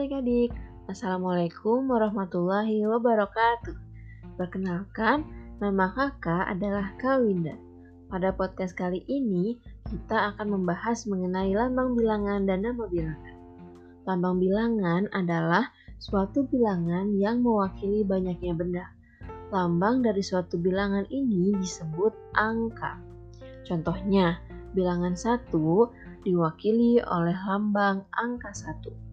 adik-adik, Assalamualaikum warahmatullahi wabarakatuh. Perkenalkan, nama kakak adalah Kawinda. Pada podcast kali ini, kita akan membahas mengenai lambang bilangan dan nama bilangan. Lambang bilangan adalah suatu bilangan yang mewakili banyaknya benda. Lambang dari suatu bilangan ini disebut angka. Contohnya, bilangan satu diwakili oleh lambang angka 1.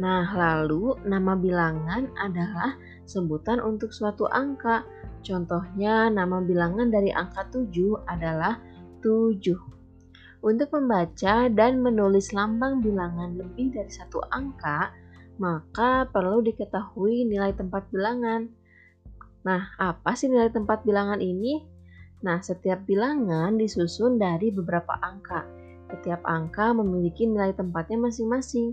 Nah, lalu nama bilangan adalah sebutan untuk suatu angka. Contohnya, nama bilangan dari angka 7 adalah 7. Untuk membaca dan menulis lambang bilangan lebih dari satu angka, maka perlu diketahui nilai tempat bilangan. Nah, apa sih nilai tempat bilangan ini? Nah, setiap bilangan disusun dari beberapa angka setiap angka memiliki nilai tempatnya masing-masing.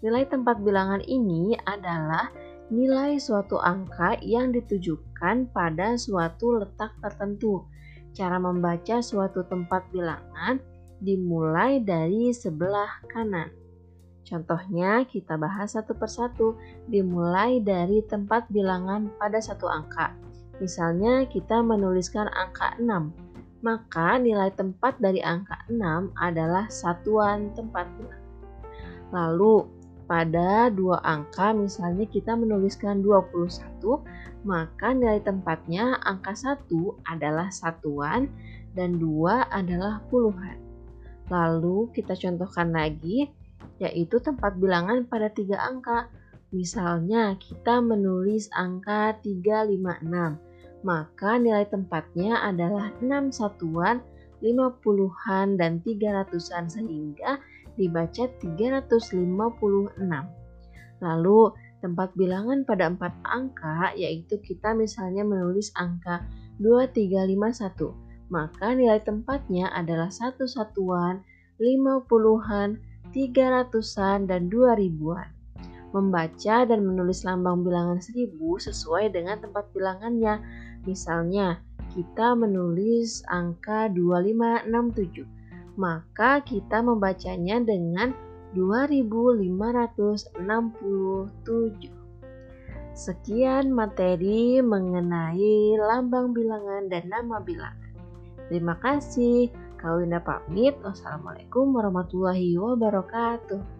Nilai tempat bilangan ini adalah nilai suatu angka yang ditujukan pada suatu letak tertentu. Cara membaca suatu tempat bilangan dimulai dari sebelah kanan. Contohnya, kita bahas satu persatu, dimulai dari tempat bilangan pada satu angka. Misalnya, kita menuliskan angka 6 maka nilai tempat dari angka 6 adalah satuan tempat bilangan. Lalu pada dua angka misalnya kita menuliskan 21, maka nilai tempatnya angka 1 adalah satuan dan 2 adalah puluhan. Lalu kita contohkan lagi yaitu tempat bilangan pada tiga angka. Misalnya kita menulis angka 356 maka nilai tempatnya adalah 6 satuan, 50-an dan 300-an sehingga dibaca 356. Lalu tempat bilangan pada 4 angka yaitu kita misalnya menulis angka 2351. Maka nilai tempatnya adalah 1 satuan, 50-an, 300-an dan 2000-an. Membaca dan menulis lambang bilangan 1000 sesuai dengan tempat bilangannya Misalnya, kita menulis angka 2567, maka kita membacanya dengan 2567. Sekian materi mengenai lambang bilangan dan nama bilangan. Terima kasih. Kawinda pamit. Wassalamualaikum warahmatullahi wabarakatuh.